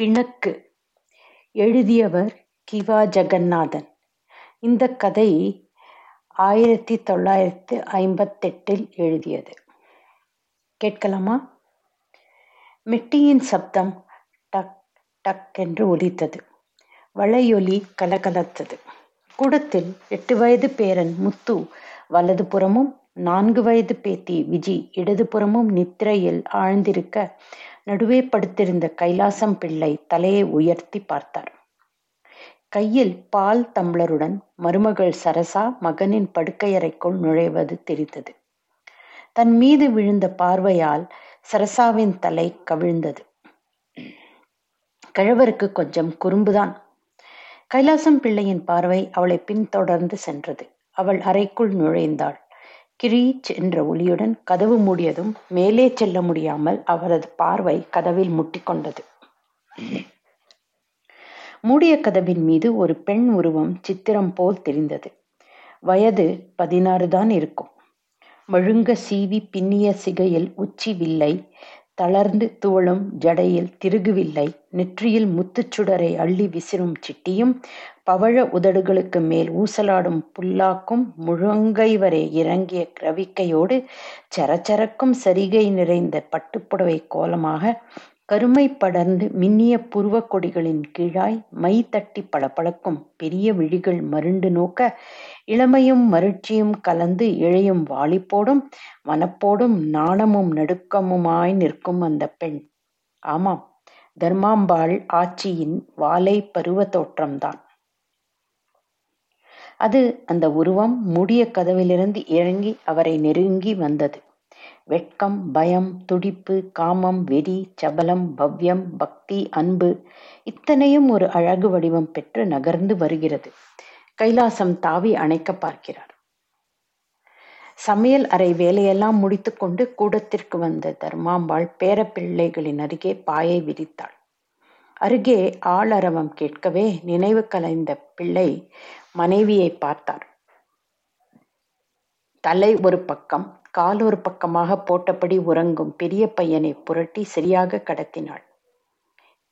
பிணக்கு. எழுதியவர் கிவா ஜெகநாதன். இந்த கதை ஆயிரத்தி தொள்ளாயிரத்து ஐம்பத்தெட்டில் எழுதியது. கேட்கலாமா? மெட்டியின் சப்தம் டக் டக் என்று ஒலித்தது. வளையொலி கலகலத்தது. கூடத்தில் எட்டு வயது பேரன் முத்து வலதுபுறமும் நான்கு வயது பேத்தி விஜி இடதுபுறமும் நித்திரையில் ஆழ்ந்திருக்க நடுவே படுத்திருந்த கைலாசம் பிள்ளை தலையை உயர்த்தி பார்த்தார். கையில் பால் தம்ளருடன் மருமகள் சரசா மகனின் படுக்கையறைக்குள் நுழைவது தெரிந்தது. தன் மீது விழுந்த பார்வையால் சரசாவின் தலை கவிழ்ந்தது. கிழவருக்கு கொஞ்சம் குறும்புதான். கைலாசம் பிள்ளையின் பார்வை அவளை பின்தொடர்ந்து சென்றது. அவள் அறைக்குள் நுழைந்தாள். கிரீச் என்ற ஒலியுடன் கதவு மூடியதும் மேலே செல்ல முடியாமல் அவரது பார்வை கதவில் முட்டிக்கொண்டது மூடிய கதவின் மீது ஒரு பெண் உருவம் சித்திரம் போல் தெரிந்தது. வயது பதினாறு தான் இருக்கும். மழுங்க சீவி பின்னிய சிகையில் உச்சி வில்லை தளர்ந்து துவளும் ஜடையில் திருகுவில்லை நெற்றியில் முத்துச்சுடரை அள்ளி விசிறும் சிட்டியும் பவழ உதடுகளுக்கு மேல் ஊசலாடும் புல்லாக்கும் முழங்கை வரை இறங்கிய கிரவிக்கையோடு சரச்சரக்கும் சரிகை நிறைந்த பட்டுப்புடவை கோலமாக கருமை படர்ந்து மின்னிய புருவ கொடிகளின் கீழாய் மை தட்டி பளபளக்கும் பெரிய விழிகள் மருண்டு நோக்க இளமையும் மருட்சியும் கலந்து இழையும் வாலிப்போடும் மனப்போடும் நாணமும் நடுக்கமுமாய் நிற்கும் அந்த பெண். ஆமாம் தர்மாம்பாள் ஆட்சியின் வாலை பருவ தோற்றம்தான். அது அந்த உருவம் மூடிய கதவிலிருந்து இறங்கி அவரை நெருங்கி வந்தது. வெட்கம் பயம் துடிப்பு காமம் வெறி சபலம் பவ்யம் பக்தி அன்பு இத்தனையும் ஒரு அழகு வடிவம் பெற்று நகர்ந்து வருகிறது. கைலாசம் தாவி அணைக்க பார்க்கிறார். சமையல் அறை வேலையெல்லாம் முடித்துக்கொண்டு கூடத்திற்கு வந்த தர்மாம்பாள் பேரப்பிள்ளைகளின் அருகே பாயை விரித்தாள். அருகே ஆளரவம் கேட்கவே நினைவு கலைந்த பிள்ளை மனைவியை பார்த்தார். தலை ஒரு பக்கம் கால் ஒரு பக்கமாக போட்டபடி உறங்கும் பெரிய பையனை புரட்டி சரியாக கடத்தினாள்.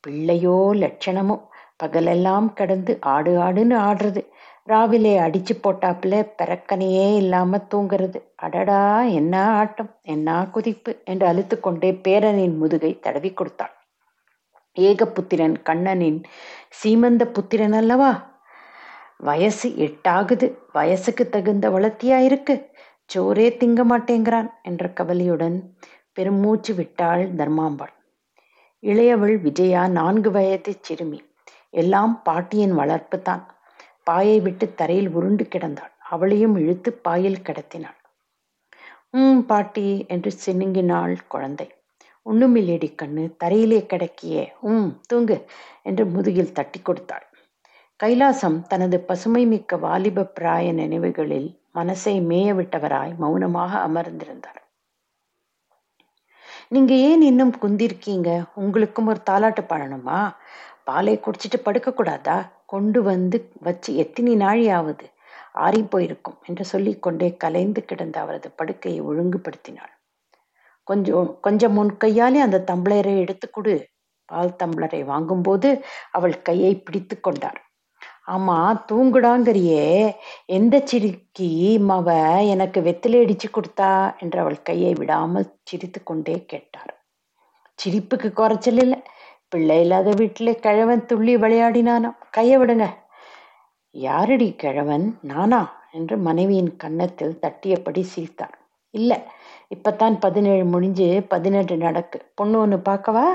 பிள்ளையோ லட்சணமோ பகலெல்லாம் கடந்து ஆடு ஆடுன்னு ஆடுறது. ராவிலே அடிச்சு போட்டாப்புல பிறக்கனையே இல்லாம தூங்குறது. அடடா என்ன ஆட்டம் என்ன குதிப்பு என்று அழுத்து கொண்டே பேரனின் முதுகை தடவி கொடுத்தாள். ஏகபுத்திரன் கண்ணனின் சீமந்த புத்திரன் அல்லவா? வயசு எட்டாகுது. வயசுக்கு தகுந்த வளர்த்தியா இருக்கு சோரே திங்க மாட்டேங்கிறான் என்ற கவலையுடன் பெருமூச்சு விட்டாள் தர்மாம்பாள் இளையவள் விஜயா நான்கு வயது சிறுமி. எல்லாம் பாட்டியின் வளர்ப்பு தான். பாயை விட்டு தரையில் உருண்டு கிடந்தாள். அவளையும் இழுத்து பாயில் கிடத்தினாள். உம் பாட்டி என்று சினுங்கினாள் குழந்தை. ஒண்ணுமில்லேடி கண்ணு தரையிலே கிடக்கியே. ம் தூங்கு என்று முதுகில் தட்டி கொடுத்தாள். கைலாசம் தனது பசுமை மிக்க வாலிப பிராய நினைவுகளில் மனசை மேய விட்டவராய் மௌனமாக அமர்ந்திருந்தார். நீங்க ஏன் இன்னும் குந்திருக்கீங்க? உங்களுக்கும் ஒரு தாலாட்டு பாடணுமா? பாலை குடிச்சிட்டு படுக்க கூடாதா கொண்டு வந்து வச்சு எத்தனை நாழி ஆகுது ஆறி போயிருக்கும் என்று சொல்லிக்கொண்டே கலைந்து கிடந்த அவரது படுக்கையை ஒழுங்குபடுத்தினாள். கொஞ்சம் கொஞ்சம் முன் கையாலே அந்த தம்ளரை எடுத்து கொடு. பால் தம்ளரை வாங்கும்போது அவள் கையை பிடித்து கொண்டார். ஆமா தூங்குடாங்கறியே. எந்த சிரிக்கி மவ எனக்கு வெத்தலை அடிச்சு கொடுத்தா என்று அவள் கையை விடாமல் சிரித்து கொண்டே கேட்டார். சிரிப்புக்கு குறைச்சல் இல்லை. பிள்ளை இல்லாத வீட்டிலே கிழவன் துள்ளி விளையாடினானாம். கையை விடுங்க. யாரடி கிழவன்? நானா? என்று மனைவியின் கன்னத்தில் தட்டியபடி சிரித்தார். இல்ல இப்பத்தான் பதினேழு முடிஞ்சு பதினெட்டு நடக்கு. பொண்ணு ஒன்று பார்க்கவா?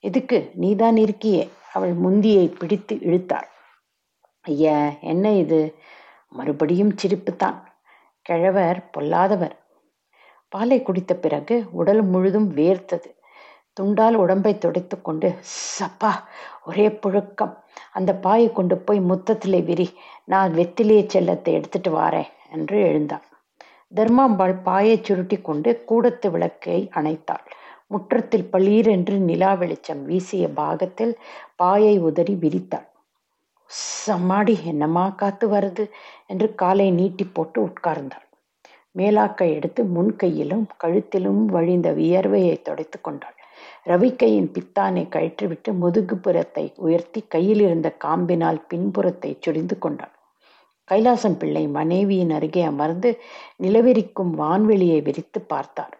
எதுக்கு? நீதான் இருக்கியே. அவள் முந்தியை பிடித்து இழுத்தார் ஐயா என்ன இது? மறுபடியும் சிரிப்புத்தான். கிழவர் பொல்லாதவர். பாலை குடித்த பிறகு உடல் முழுதும் வேர்த்தது. துண்டால் உடம்பை துடைத்து கொண்டு சப்பா ஒரே புழுக்கம். அந்த பாயை கொண்டு போய் முத்தத்திலே விரி. நான் வெத்திலே செல்லத்தை எடுத்துட்டு வாரேன் என்று எழுந்தான். தர்மாம்பாள் பாயை சுருட்டி கொண்டு கூடத்து விளக்கை அணைத்தாள். முற்றத்தில் பளீரென்று நிலா வெளிச்சம் வீசிய பாகத்தில் பாயை உதறி விரித்தாள். சம்மாடி என்னமா காத்து வருது? என்று காலை நீட்டி போட்டு உட்கார்ந்தாள். மேலாக்கை எடுத்து முன் கையிலும் கழுத்திலும் வழிந்த வியர்வையை துடைத்து கொண்டாள். ரவிக்கையின் பித்தானை கழற்றிவிட்டு முதுகுப்புறத்தை உயர்த்தி கையில் இருந்த காம்பினால் பின்புறத்தை சுடிந்து கொண்டாள். கைலாசம் பிள்ளை மனைவியின் அருகே அமர்ந்து நிலவிரிக்கும் வான்வெளியை விரித்து பார்த்தார்.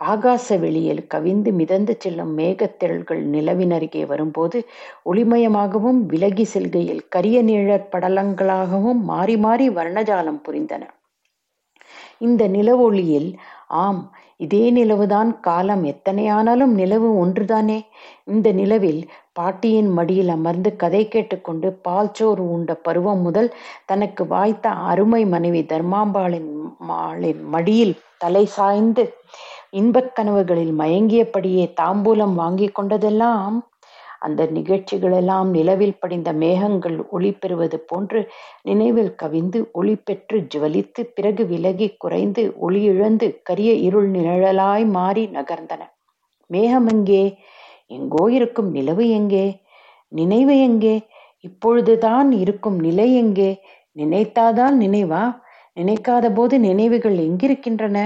ஆகாச வெளியில் கவிந்து மிதந்து செல்லும் மேகத்திரள்கள் நிலவின் அருகே வரும்போது ஒளிமயமாகவும் விலகி செல்கையில் கரிய நிழற் படலங்களாகவும் மாறி மாறி வர்ணஜாலம் புரிந்தன. இந்த நிலவொளியில் ஆம் இதே நிலவுதான் காலம். எத்தனையானாலும் நிலவு ஒன்றுதானே? இந்த நிலவில் பாட்டியின் மடியில் அமர்ந்து கதை கேட்டுக்கொண்டு பால் சோறு உண்ட பருவம் முதல் தனக்கு வாய்த்த அருமை மனைவி தர்மாம்பாளின் மாளின் மடியில் தலை சாய்ந்து இன்பக் கனவுகளில் மயங்கியபடியே தாம்பூலம் வாங்கி கொண்டதெல்லாம் அந்த நிகழ்ச்சிகளெல்லாம் நிலவில் படிந்த மேகங்கள் ஒளி பெறுவது போன்று நினைவில் கவிந்து ஒளி பெற்று ஜுவலித்து பிறகு விலகி குறைந்து ஒளி இழந்து கரிய இருள் நிழலாய் மாறி நகர்ந்தன. மேகம் எங்கே? எங்கோ இருக்கும் நிலவு எங்கே? நினைவு எங்கே? இப்பொழுதுதான் இருக்கும் நிலை எங்கே? நினைத்தாதான் நினைவா? நினைக்காத போது நினைவுகள் எங்கிருக்கின்றன?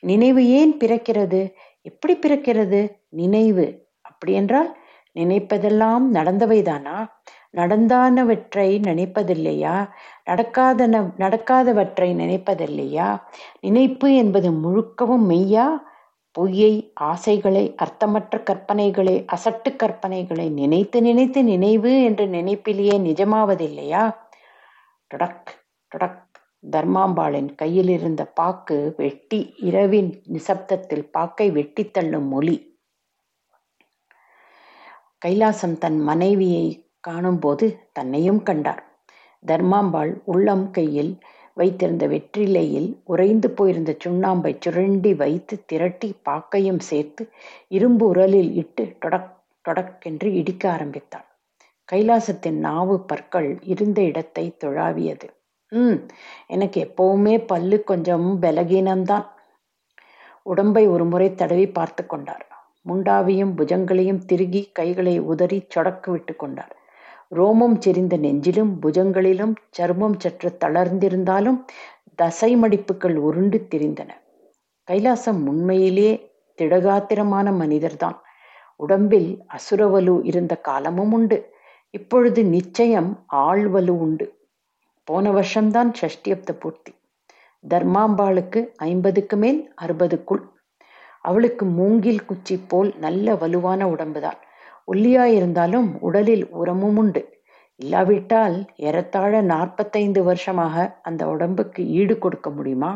நினைவு ஏன் பிறக்கிறது? எப்படி பிறக்கிறது? நினைவு. அப்படியென்றால் நினைப்பதெல்லாம் நடந்தவைதானா? நடந்தானவற்றை நினைப்பதில்லையா? நடக்காதன நடக்காதவற்றை நினைப்பதில்லையா? நினைப்பு என்பது முழுக்கவும் மெய்யா? பொய்யை ஆசைகளை அர்த்தமற்ற கற்பனைகளை அசட்டு கற்பனைகளை நினைத்து நினைத்து நினைவு என்ற நினைப்பிலேயே நிஜமாவதில்லையா? டொடக் டொடக் தர்மாம்பாளின் கையில் இருந்த பாக்கு வெட்டி இரவின் நிசப்தத்தில் பாக்கை வெட்டித்தள்ளும் மொழி கைலாசம் தன் மனைவியை காணும்போது தன்னையும் கண்டார். தர்மாம்பாள் உள்ளம் கையில் வைத்திருந்த வெற்றிலையில் உறைந்து போயிருந்த சுண்ணாம்பை சுரண்டி வைத்து திரட்டி பாக்கையும் சேர்த்து இரும்பு உரலில் இட்டு டொடக் தொடக்கென்று இடிக்க ஆரம்பித்தாள். கைலாசத்தின் நாவு பற்கள் இருந்த இடத்தை தொழாவியது. ம் எனக்கு எப்பவுமே பல்லு கொஞ்சம் பலகீனம்தான். உடம்பை ஒரு முறை தடவி பார்த்து கொண்டார். முண்டாவையும் புஜங்களையும் திருகி கைகளை உதறி சொடக்கு விட்டு கொண்டார். ரோமம் செறிந்த நெஞ்சிலும் புஜங்களிலும் சர்மம் சற்று தளர்ந்திருந்தாலும் தசை மடிப்புகள் உருண்டு திரிந்தன. கைலாசம் உண்மையிலே திடகாத்திரமான மனிதர்தான். உடம்பில் அசுரவலு இருந்த காலமும் உண்டு. இப்பொழுது நிச்சயம் ஆழ்வலு உண்டு. போன வருஷம்தான் ஷஷ்டியப்த பூர்த்தி. தர்மாம்பாளுக்கு ஐம்பதுக்கு மேல் அறுபதுக்குள். அவளுக்கு மூங்கில் குச்சி போல் நல்ல வலுவான உடம்புதான். ஒல்லியாயிருந்தாலும் உடலில் உரமும் உண்டு. இல்லாவிட்டால் ஏறத்தாழ நாற்பத்தைந்து வருஷமாக அந்த உடம்புக்கு ஈடு கொடுக்க முடியுமா?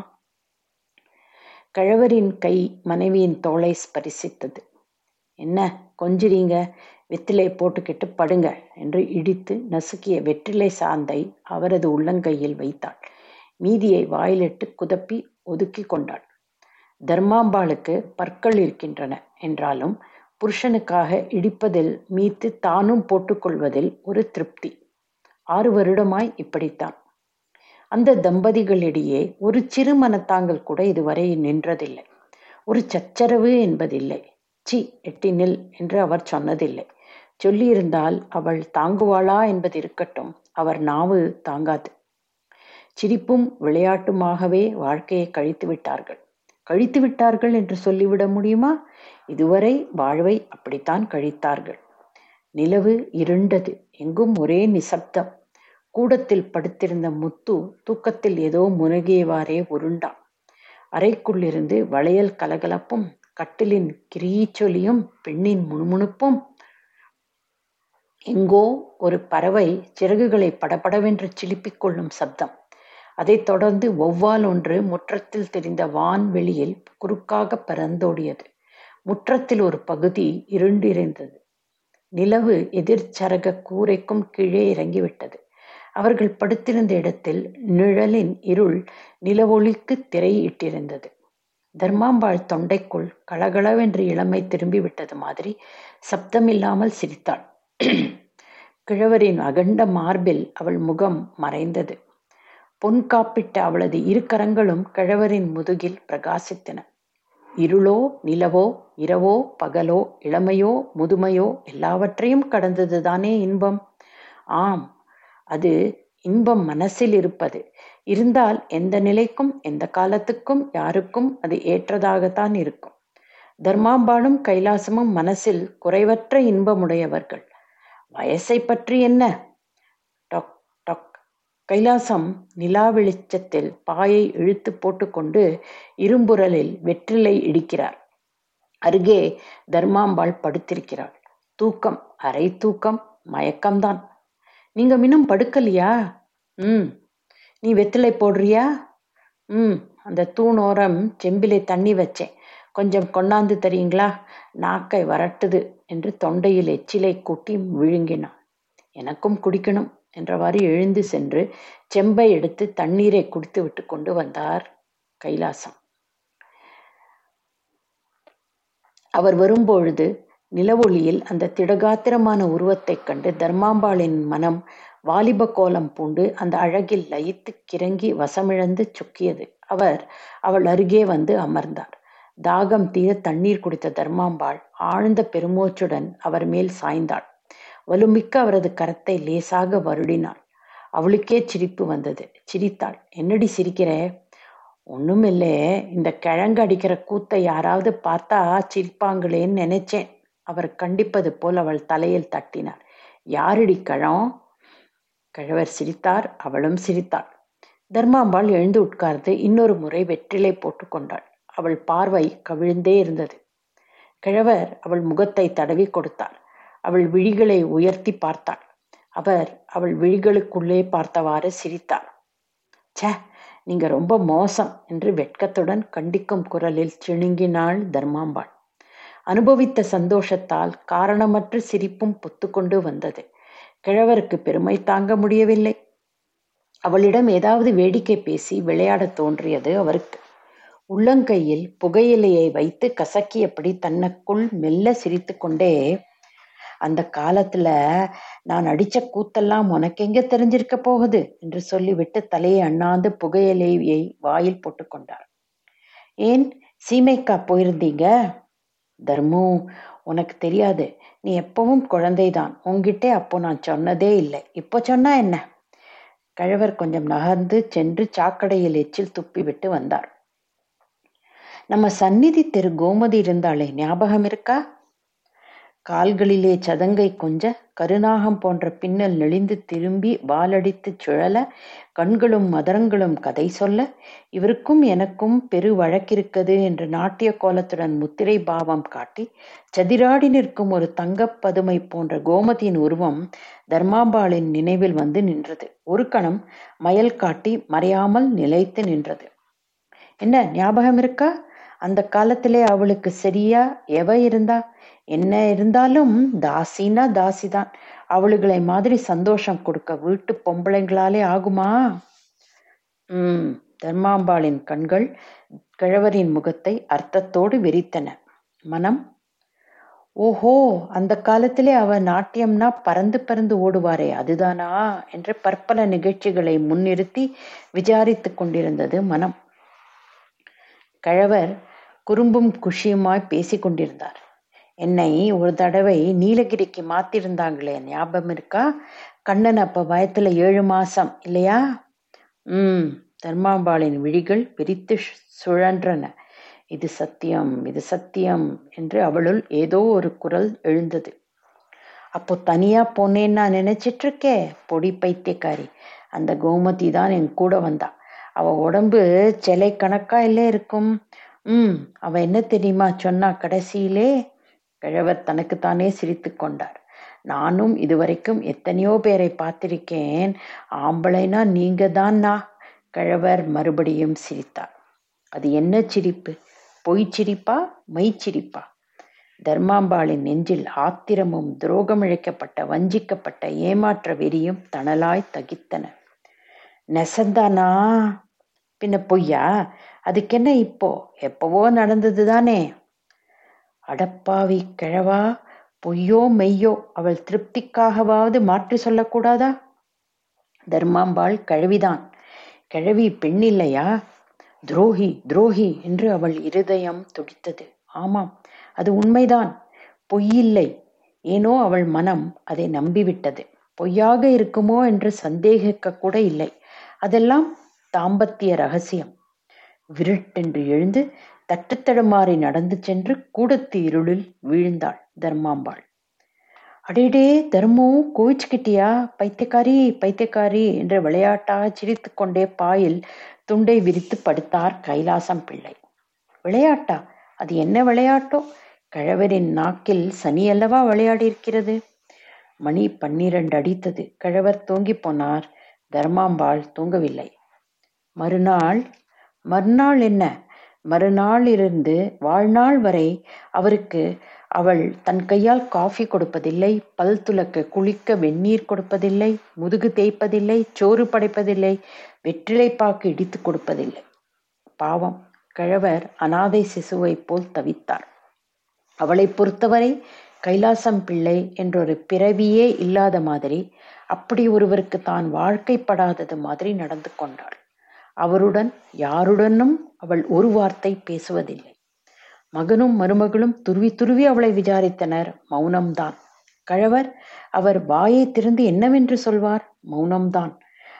கழவரின் கை மனைவியின் தோளை ஸ்பரிசித்தது. என்ன கொஞ்சிறீங்க? வெற்றிலை போட்டுக்கிட்டு படுங்க என்று இடித்து நசுக்கிய வெற்றிலை சாந்தை அவரது உள்ளங்கையில் வைத்தாள். மீதியை வாயிலிட்டு குதப்பி ஒதுக்கி கொண்டாள். தர்மாம்பாளுக்கு பற்கள் இருக்கின்றன என்றாலும் புருஷனுக்காக இடிப்பதில் மீத்து தானும் போட்டுக்கொள்வதில் ஒரு திருப்தி. ஆறு வருடமாய் இப்படித்தான். அந்த தம்பதிகளிடையே ஒரு சிறு மனத்தாங்கள் கூட இதுவரை நின்றதில்லை. ஒரு சச்சரவு என்பதில்லை. சி எட்டினில் என்று அவர் சொன்னதில்லை. சொல்லியிருந்தால் அவள் தாங்குவாளா என்பது இருக்கட்டும். அவர் நாவு தாங்காது. சிரிப்பும் விளையாட்டுமாகவே வாழ்க்கையை கழித்து விட்டார்கள். கழித்து விட்டார்கள் என்று சொல்லிவிட முடியுமா? இதுவரை வாழ்வை அப்படித்தான் கழித்தார்கள். நிலவு இருண்டது. எங்கும் ஒரே நிசப்தம். கூடத்தில் படுத்திருந்த முத்து தூக்கத்தில் ஏதோ முனகியவாறே உருண்டான். அறைக்குள்ளிருந்து வளையல் கலகலப்பும் கட்டிலின் கிரீச்சொலியும் பெண்ணின் முணுமுணுப்பும் எங்கோ ஒரு பறவை சிறகுகளை படபடவென்று சிலிப்பிக் கொள்ளும் சப்தம். அதைத் தொடர்ந்து ஒவ்வால் ஒன்று முற்றத்தில் தெரிந்த வான்வெளியில் குறுக்காக பறந்தோடியது. முற்றத்தில் ஒரு பகுதி இருண்டிருந்தது நிலவு எதிர்ச்சரக கூரைக்கும் கீழே இறங்கிவிட்டது. அவர்கள் படுத்திருந்த இடத்தில் நிழலின் இருள் நிலவொளிக்கு திரையிட்டிருந்தது. தர்மாம்பாள் தொண்டைக்குள் கலகலவென்று இளமை திரும்பிவிட்டது மாதிரி சப்தமில்லாமல் சிரித்தாள். கிழவரின் அகண்ட மார்பில் அவள் முகம் மறைந்தது. பொன் காப்பிட்ட அவளது இரு கரங்களும் கிழவரின் முதுகில் பிரகாசித்தன. இருளோ நிலவோ இரவோ பகலோ இளமையோ முதுமையோ எல்லாவற்றையும் கடந்ததுதானே இன்பம்? ஆம் அது இன்பம் மனசில் இருப்பது. இருந்தால் எந்த நிலைக்கும் எந்த காலத்துக்கும் யாருக்கும் அது ஏற்றதாகத்தான் இருக்கும். தர்மாம்பாளும் கைலாசமும் மனசில் குறைவற்ற இன்பமுடையவர்கள். வயசை பற்றி என்ன? டொக் டொக். கைலாசம் நிலா வெளிச்சத்தில் பாயை இழுத்து போட்டுக்கொண்டு இரும்புரலில் வெற்றிலை இடிக்கிறார். அருகே தர்மாம்பாள் படுத்திருக்கிறாள். தூக்கம் அரை தூக்கம் மயக்கம்தான். நீங்க இன்னும் படுக்கலையா? ம். நீ வெற்றிலை போடுறியா? ம். அந்த தூணோரம் செம்பிலே தண்ணி வச்சேன். கொஞ்சம் கொண்டாந்து தரீங்களா? நாக்கை வரட்டுது. என்று தொண்டையில் எச்சிலை கூட்டி விழுங்கினான். எனக்கும் குடிக்கணும் என்றவாறு எழுந்து சென்று செம்பை எடுத்து தண்ணீரை குடித்து விட்டு கொண்டு வந்தார் கைலாசம். அவர் வரும்பொழுது நிலவொளியில் அந்த திடகாத்திரமான உருவத்தைக் கண்டு தர்மாம்பாளின் மனம் வாலிப கோலம் பூண்டு அந்த அழகில் லயித்து கிறங்கி வசமிழந்து சுக்கியது. அவர் அவள் அருகே வந்து அமர்ந்தார். தாகம் தீர தண்ணீர் குடித்த தர்மாம்பாள் ஆழ்ந்த பெருமூச்சுடன் அவர் மேல் சாய்ந்தாள். வலுமிக்க அவரது கரத்தை லேசாக வருடினாள். அவளுக்கே சிரிப்பு வந்தது. சிரித்தாள். என்னடி சிரிக்கிற? ஒண்ணுமில்லே. இந்த கிழங்கு அடிக்கிற கூத்தை யாராவது பார்த்தா சிரிப்பாங்களேன்னு நினைச்சேன். அவர் கண்டிப்பது போல் அவள் தலையில் தட்டினார் யாரடி கழம்? கிழவர் சிரித்தார். அவளும் சிரித்தாள். தர்மாம்பாள் எழுந்து உட்கார்ந்து இன்னொரு முறை வெற்றிலை போட்டுக்கொண்டாள் அவள் பார்வை கவிழ்ந்தே இருந்தது. கிழவர் அவள் முகத்தை தடவி கொடுத்தார் அவள் விழிகளை உயர்த்தி பார்த்தாள் அவர் அவள் விழிகளுக்குள்ளே பார்த்தவாறு சிரித்தார். சே நீங்க ரொம்ப மோசம் என்று வெட்கத்துடன் கண்டிக்கும் குரலில் சிணுங்கினாள் தர்மாம்பாள். அனுபவித்த சந்தோஷத்தால் காரணமற்ற சிரிப்பும் பொத்துக்கொண்டு வந்தது. கிழவருக்கு பெருமை தாங்க முடியவில்லை. அவளிடம் ஏதாவது வேடிக்கை பேசி விளையாடத் தோன்றியது அவருக்கு. உள்ளங்கையில் புகையிலையை வைத்து கசக்கியபடி தன்னுக்குள் மெல்ல சிரித்துக்கொண்டே அந்த காலத்துல நான் அடிச்ச கூத்தெல்லாம் உனக்கு எங்க தெரிஞ்சிருக்க போகுது? என்று சொல்லிவிட்டு தலையை அண்ணாந்து புகையிலையை வாயில் போட்டுக்கொண்டார் ஏன்? சீமைக்கா போயிருந்தீங்க? தர்மு உனக்கு தெரியாது. நீ எப்பவும் குழந்தைதான். உங்ககிட்டே அப்போ நான் சொன்னதே இல்லை. இப்போ சொன்னா என்ன? கழவர் கொஞ்சம் நகர்ந்து சென்று சாக்கடையில் எச்சில் துப்பி விட்டு வந்தார். நம்ம சந்நிதி தெரு கோமதி இருந்தாளே ஞாபகம் இருக்கா? கால்களிலே சதங்கை கொஞ்ச கருநாகம் போன்ற பின்னல் நெளிந்து திரும்பி வாலடித்து சுழல கண்களும் மதரங்களும் கதை சொல்ல இவருக்கும் எனக்கும் பெரு வழக்கிருக்கிறது என்று நாட்டிய கோலத்துடன் முத்திரை பாவம் காட்டி சதிராடி நிற்கும் ஒரு தங்கப் பதுமை போன்ற கோமதியின் உருவம் தர்மாம்பாளின் நினைவில் வந்து நின்றது. ஒரு கணம் மயல் காட்டி மறையாமல் நிலைத்து நின்றது. என்ன ஞாபகம் இருக்கா? அந்த காலத்திலே அவளுக்கு சரியா எவ இருந்தா? என்ன இருந்தாலும் தாசினா தாசிதான். அவளுகளை மாதிரி சந்தோஷம் கொடுக்க வீட்டு பொம்பளைங்களாலே ஆகுமா? உம் தர்மாம்பாளின் கண்கள் கிழவரின் முகத்தை அர்த்தத்தோடு விரித்தன. மனம்? ஓஹோ அந்த காலத்திலே அவ நாட்டியம்னா பறந்து பறந்து ஓடுவாரே அதுதானா? என்று பற்பல நிகழ்ச்சிகளை முன்னிறுத்தி விசாரித்துக் கொண்டிருந்தது மனம். கழவர் குறும்பும் குஷியுமாய் பேசிக் கொண்டிருந்தார். என்னை ஒரு தடவை நீலகிரிக்கு மாத்திருந்தாங்களே ஞாபகம் இருக்கா? கண்ணன் அப்ப வயத்துல ஏழு மாசம் இல்லையா? ம் தர்மாம்பாளின் விழிகள் பிரித்து சுழன்றன. இது சத்தியம் இது சத்தியம் என்று அவளுள் ஏதோ ஒரு குரல் எழுந்தது. அப்போ தனியா போனேன்னு நான் நினைச்சிட்டு இருக்கே பொடி பைத்தியக்காரி. அந்த கோமதி தான் என் கூட வந்தா. அவ உடம்பு சிலை கணக்கா இல்லை இருக்கும்? ம் அவ என்ன தெரியுமா சொன்னா கடைசியிலே? கிழவர் தனக்குத்தானே சிரித்து கொண்டார். நானும் இதுவரைக்கும் எத்தனையோ பேரை பார்த்திருக்கேன். ஆம்பளைனா நீங்க தான்னா கிழவர் மறுபடியும் சிரித்தார். அது என்ன சிரிப்பு? பொய் சிரிப்பா? மெய் சிரிப்பா? தர்மாம்பாளின் நெஞ்சில் ஆத்திரமும் துரோகமிழைக்கப்பட்ட வஞ்சிக்கப்பட்ட ஏமாற்ற வெறியும் தணலாய் தகித்தன. நெசந்தானா? பின்ன பொய்யா? அதுக்கென்ன இப்போ? எப்பவோ நடந்தது தானே அடப்பாவி கிழவா பொய்யோ மெய்யோ அவள் திருப்திக்காகவாவது மாற்றி சொல்லக்கூடாதா? தர்மாம்பாள் கழுவிதான். கிழவி பெண்ணில்லையா துரோகி துரோகி என்று அவள் இருதயம் துடித்தது. ஆமாம் அது உண்மைதான். பொய்யில்லை ஏனோ அவள் மனம் அதை நம்பிவிட்டது. பொய்யாக இருக்குமோ என்று சந்தேகிக்க கூட இல்லை. அதெல்லாம் தாம்பத்திய ரகசியம். விருட்டென்று எழுந்து தட்டுத்தடுமாறி நடந்து சென்று கூடத்து இருளில் வீழ்ந்தாள் தர்மாம்பாள். அடேடே தர்மம் கோவிச்சுக்கிட்டியா? பைத்தியக்காரி பைத்தியக்காரி என்று விளையாட்டாக சிரித்து கொண்டே பாயில் துண்டை விரித்து படுத்தார் கைலாசம் பிள்ளை. விளையாட்டா? அது என்ன விளையாட்டோ? கழவரின் நாக்கில் சனி அல்லவா விளையாடி இருக்கிறது மணி பன்னிரண்டு அடித்தது. கழவர் தூங்கி போனார். தர்மாம்பாள் தூங்கவில்லை. மறுநாள் மறுநாள் என்ன? மறுநாளிலிருந்து வாழ்நாள் வரை அவருக்கு அவள் தன் கையால் காஃபி கொடுப்பதில்லை பல் துலக்க குளிக்க வெந்நீர் கொடுப்பதில்லை முதுகு தேய்ப்பதில்லை சோறு படைப்பதில்லை வெற்றிலைப்பாக்கு இடித்து கொடுப்பதில்லை. பாவம் கிழவர் அனாதை சிசுவைப் போல் தவித்தார். அவளை பொறுத்தவரை கைலாசம் பிள்ளை என்றொரு பிறவியே இல்லாத மாதிரி அப்படி ஒருவருக்கு தான் வாழ்க்கைப்படாதது மாதிரி நடந்து கொண்டாள். அவருடன் யாருடனும் அவள் ஒரு வார்த்தை பேசுவதில்லை. மகனும் மருமகளும் துருவி துருவி அவளை விசாரித்தனர். மௌனம்தான். கழவர் அவர் வாயை திறந்து என்னவென்று சொல்வார்? மௌனம்தான்.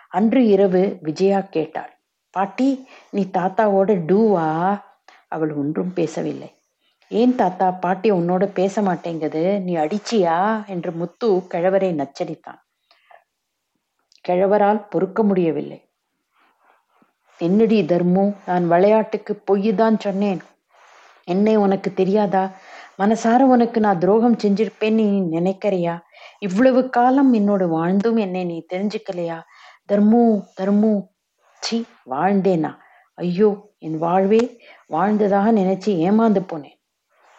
அன்று இரவு விஜயா கேட்டாள் பாட்டி நீ தாத்தாவோட டூவா? அவள் ஒன்றும் பேசவில்லை. ஏன் தாத்தா பாட்டி உன்னோட பேச மாட்டேங்குது நீ அடிச்சியா? என்று முத்து கிழவரை நச்சரித்தான். கிழவரால் பொறுக்க முடியவில்லை. என்னடி தர்மு? நான் விளையாட்டுக்கு பொய்தான் சொன்னேன். என்னை உனக்கு தெரியாதா? மனசார உனக்கு நான் துரோகம் செஞ்சிருப்பேன்னு நீ நினைக்கிறியா? இவ்வளவு காலம் என்னோட வாழ்ந்தும் என்னை நீ தெரிஞ்சுக்கலையா? தர்மு தர்மு. சி வாழ்ந்தேனா? ஐயோ என் வாழ்வே வாழ்ந்ததாக நினைச்சு ஏமாந்து போனேன்.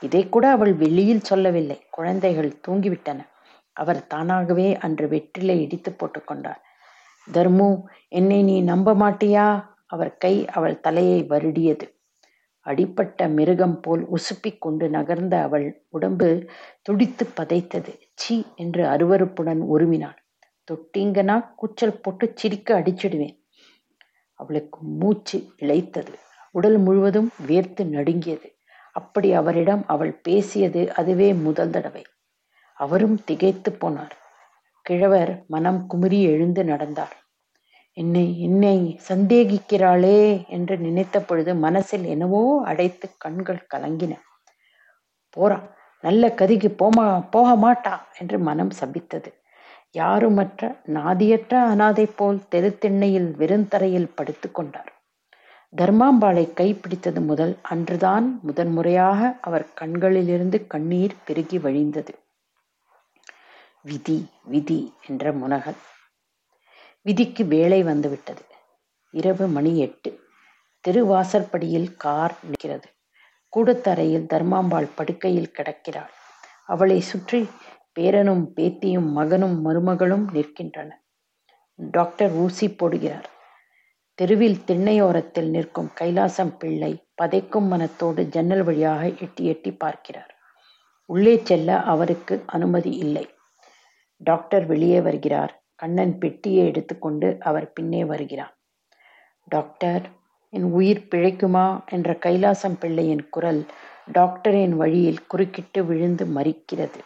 இதை கூட அவள் வெளியில் சொல்லவில்லை. குழந்தைகள் தூங்கிவிட்டன. அவர் தானாகவே அன்று வெற்றிலை இடித்து போட்டுக்கொண்டார் தர்மு என்னை நீ நம்ப மாட்டியா? அவர் கை அவள் தலையை வருடியது. அடிப்பட்ட மிருகம் போல் உசுப்பிக் கொண்டு நகர்ந்த அவள் உடம்பு துடித்து பதைத்தது. சி என்று அருவறுப்புடன் உருமினாள் தொட்டிங்கனா கூச்சல் போட்டு சிரிக்க அடிச்சிடுவேன். அவளுக்கு மூச்சு இழைத்தது. உடல் முழுவதும் வேர்த்து நடுங்கியது. அப்படி அவரிடம் அவள் பேசியது அதுவே முதல் தடவை. அவரும் திகைத்து போனார். கிழவர் மனம் குமுறி எழுந்து நடந்தார். என்னை என்னை சந்தேகிக்கிறாளே என்று நினைத்த பொழுது மனசில் என்னவோ அடைத்து கண்கள் கலங்கின. போறா நல்ல கதிக்கு போமா போக மாட்டா என்று மனம் சபித்தது. யாருமற்ற நாதியற்ற அனாதை போல் தெருத்திண்ணையில் வெறுந்தரையில் படுத்து கொண்டார். தர்மாம்பாளை கைப்பிடித்தது முதல் அன்றுதான் முதன்முறையாக அவர் கண்களிலிருந்து கண்ணீர் பெருகி வழிந்தது. விதி விதி என்ற முனகல் விதிக்கு வேலை வந்துவிட்டது. இரவு மணி எட்டு. தெருவாசற்படியில் கார் நிற்கிறது. கூடத்தரையில் தர்மாம்பாள் படுக்கையில் கிடக்கிறாள். அவளை சுற்றி பேரனும் பேத்தியும் மகனும் மருமகளும் நிற்கின்றன டாக்டர் ஊசி போடுகிறார். தெருவில் திண்ணையோரத்தில் நிற்கும் கைலாசம் பிள்ளை பதைக்கும் மனத்தோடு ஜன்னல் வழியாக எட்டி எட்டி பார்க்கிறார். உள்ளே செல்ல அவருக்கு அனுமதி இல்லை. டாக்டர் வெளியே வருகிறார். கண்ணன் பெட்டியை எடுத்துக்கொண்டு அவர் பின்னே வருகிறார் டாக்டர் என் உயிர் பிழைக்குமா என்ற கைலாசம் பிள்ளையின் குரல் டாக்டரின் வழியில் குறுக்கிட்டு விழுந்து மறிக்கிறது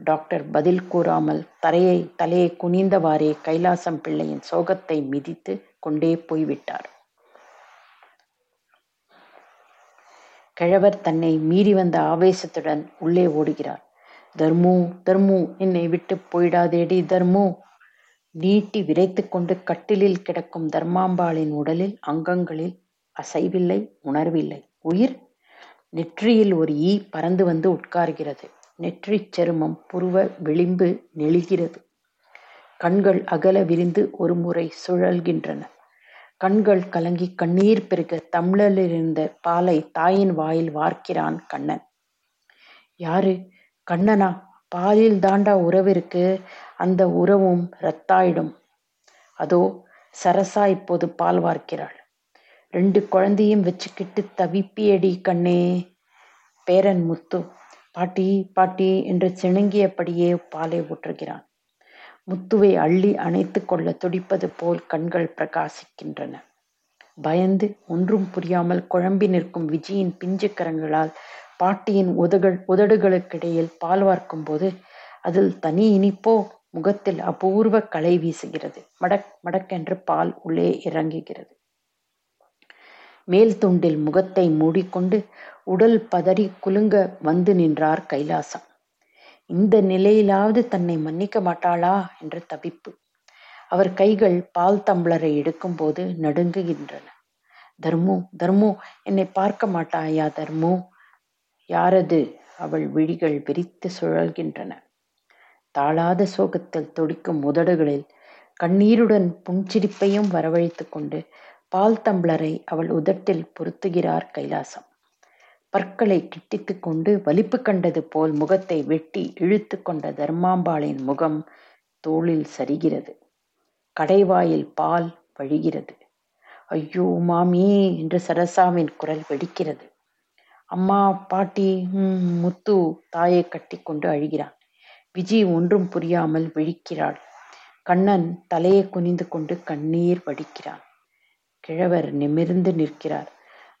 டாக்டர் பதில் கூறாமல் தரையை தலையை குனிந்தவாறே கைலாசம் பிள்ளையின் சோகத்தை மிதித்து கொண்டே போய்விட்டார். கிழவர் தன்னை மீறி வந்த ஆவேசத்துடன் உள்ளே ஓடுகிறார். தர்மு தர்மு என்னை விட்டு போயிடாதேடி தர்மு நீட்டி விரைத்து கொண்டு கட்டிலில் கிடக்கும் தர்மாம்பாளின் உடலில் அங்கங்களில் அசைவில்லை உணர்வில்லை. உயிர் நெற்றியில் ஒரு ஈ பறந்து வந்து உட்கார்கிறது. நெற்றிச் சருமம் புருவ விளிம்பு நெளிகிறது. கண்கள் அகல விரிந்து ஒரு முறை சுழல்கின்றன. கண்கள் கலங்கி கண்ணீர் பெருக தமிழலிருந்த பாலை தாயின் வாயில் வார்க்கிறான் கண்ணன். யாரு? கண்ணனா? பாலில் தாண்டா உறவு இருக்கு அந்த உறவும் ரத்தாயிடும் அதோ சரசா இப்போது பால் வார்க்கிறாள். ரெண்டு குழந்தையும் வச்சுக்கிட்டு தவிப்பியடி கண்ணே. பேரன் முத்து பாட்டி பாட்டி என்று சிணுங்கியபடியே பாலை ஊற்றுகிறான். முத்துவை அள்ளி அணைத்து கொள்ள துடிப்பது போல் கண்கள் பிரகாசிக்கின்றன. பயந்து ஒன்றும் புரியாமல் குழம்பி நிற்கும் விஜயின் பிஞ்சுக்கரங்களால் பாட்டியின் உதகள் உதடுகளுக்கிடையில் பால் வார்க்கும் போது அதில் தனி இனிப்போ முகத்தில் அபூர்வ களை வீசுகிறது. மடக் மடக்கென்று பால் உள்ளே இறங்குகிறது. மேல் துண்டில் முகத்தை மூடிக்கொண்டு உடல் பதறி குலுங்க வந்து நின்றார் கைலாசம். இந்த நிலையிலாவது தன்னை மன்னிக்க மாட்டாளா? என்ற தவிப்பு. அவர் கைகள் பால் தம்ளரை எடுக்கும்போது நடுங்குகின்றன. தர்மு தர்மு என்னை பார்க்க மாட்டாயா தர்மு? யாரது? அவள் விழிகள் விரித்து சுழல்கின்றன. தாளாத சோகத்தில் துடிக்கும் உதடுகளில் கண்ணீருடன் புன்சிரிப்பையும் வரவழைத்துக் கொண்டு பால் தம்ளரை அவள் உதட்டில் பொருத்துகிறார் கைலாசம். பற்களை கிட்டித்துக் கொண்டு வலிப்பு கண்டது போல் முகத்தை வெட்டி இழுத்து கொண்ட தர்மாம்பாளின் முகம் தோளில் சரிகிறது. கடைவாயில் பால் வழிகிறது. ஐயோ மாமி என்று சரசாவின் குரல் வெடிக்கிறது. அம்மா பாட்டி ம், முத்து தாயை கட்டிக்கொண்டு அழுகிறான். விஜி ஒன்றும் புரியாமல் விழிக்கிறாள். கண்ணன் தலையை குனிந்து கொண்டு கண்ணீர் வடிக்கிறான். கிழவர் நிமிர்ந்து நிற்கிறார்.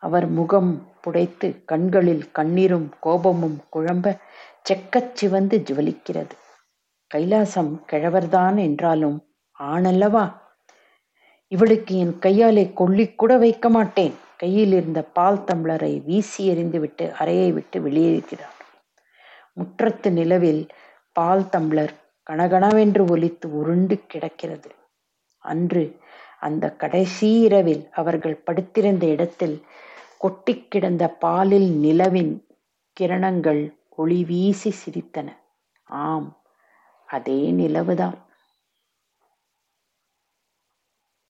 அவர் முகம் புடைத்து கண்களில் கண்ணீரும் கோபமும் குழம்ப செக்கச் சிவந்து ஜுவலிக்கிறது. கைலாசம் கிழவர்தான் என்றாலும் ஆணல்லவா? இவளுக்கு என் கையாலே கொள்ளிக் கூட வைக்க மாட்டேன். கையில் இருந்த பால் தம்ளரை வீசி எறிந்துவிட்டு அறையை விட்டு வெளியேறுகிறார் முற்றத்து நிலவில் பால் தம்ளர் கனகனவென்று ஒலித்து உருண்டு கிடக்கிறது. அன்று அந்த கடைசி இரவில் அவர்கள் படுத்திருந்த இடத்தில் கொட்டி கிடந்த பாலில் நிலவின் கிரணங்கள் ஒளி வீசி சிரித்தன. ஆம் அதே நிலவுதான்.